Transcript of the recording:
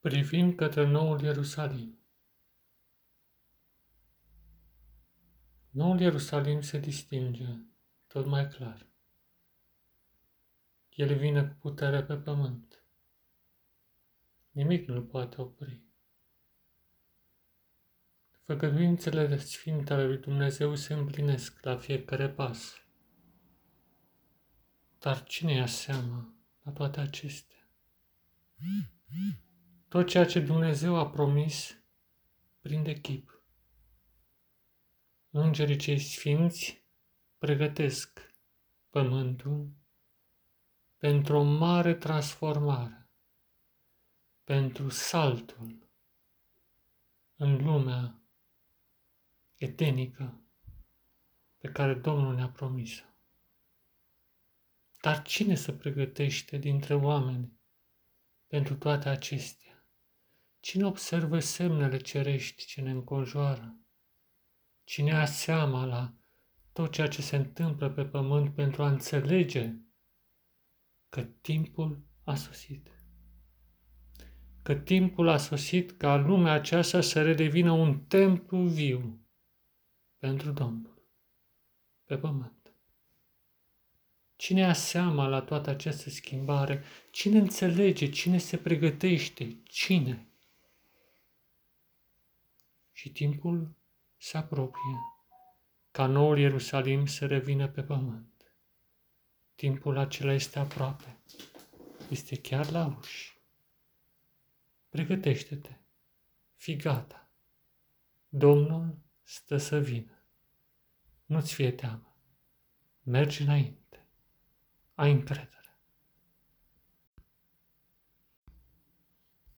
privind către noul Ierusalim. Noul Ierusalim se distinge tot mai clar. El vine cu putere pe pământ. Nimic nu-l poate opri. Făgăduințele sfinte ale lui Dumnezeu se împlinesc la fiecare pas. Dar cine ia seama la toate acestea? Tot ceea ce Dumnezeu a promis prinde chip. Îngerii cei sfinți pregătesc pământul pentru o mare transformare, pentru saltul în lumea etenică pe care Domnul ne-a promis-o. Dar cine se pregătește dintre oameni pentru toate acestea? Cine observă semnele cerești ce ne înconjoară? Cine a seama la tot ceea ce se întâmplă pe pământ pentru a înțelege că timpul a sosit? Că timpul a sosit ca lumea aceasta să redevină un templu viu pentru Domnul pe pământ. Cine a seama la toată această schimbare? Cine înțelege? Cine se pregătește? Cine? Și timpul se apropie ca noul Ierusalim să revină pe pământ. Timpul acela este aproape. Este chiar la uși. Pregătește-te. Fii gata. Domnul stă să vină. Nu-ți fie teamă. Mergi înainte. Ai încredere.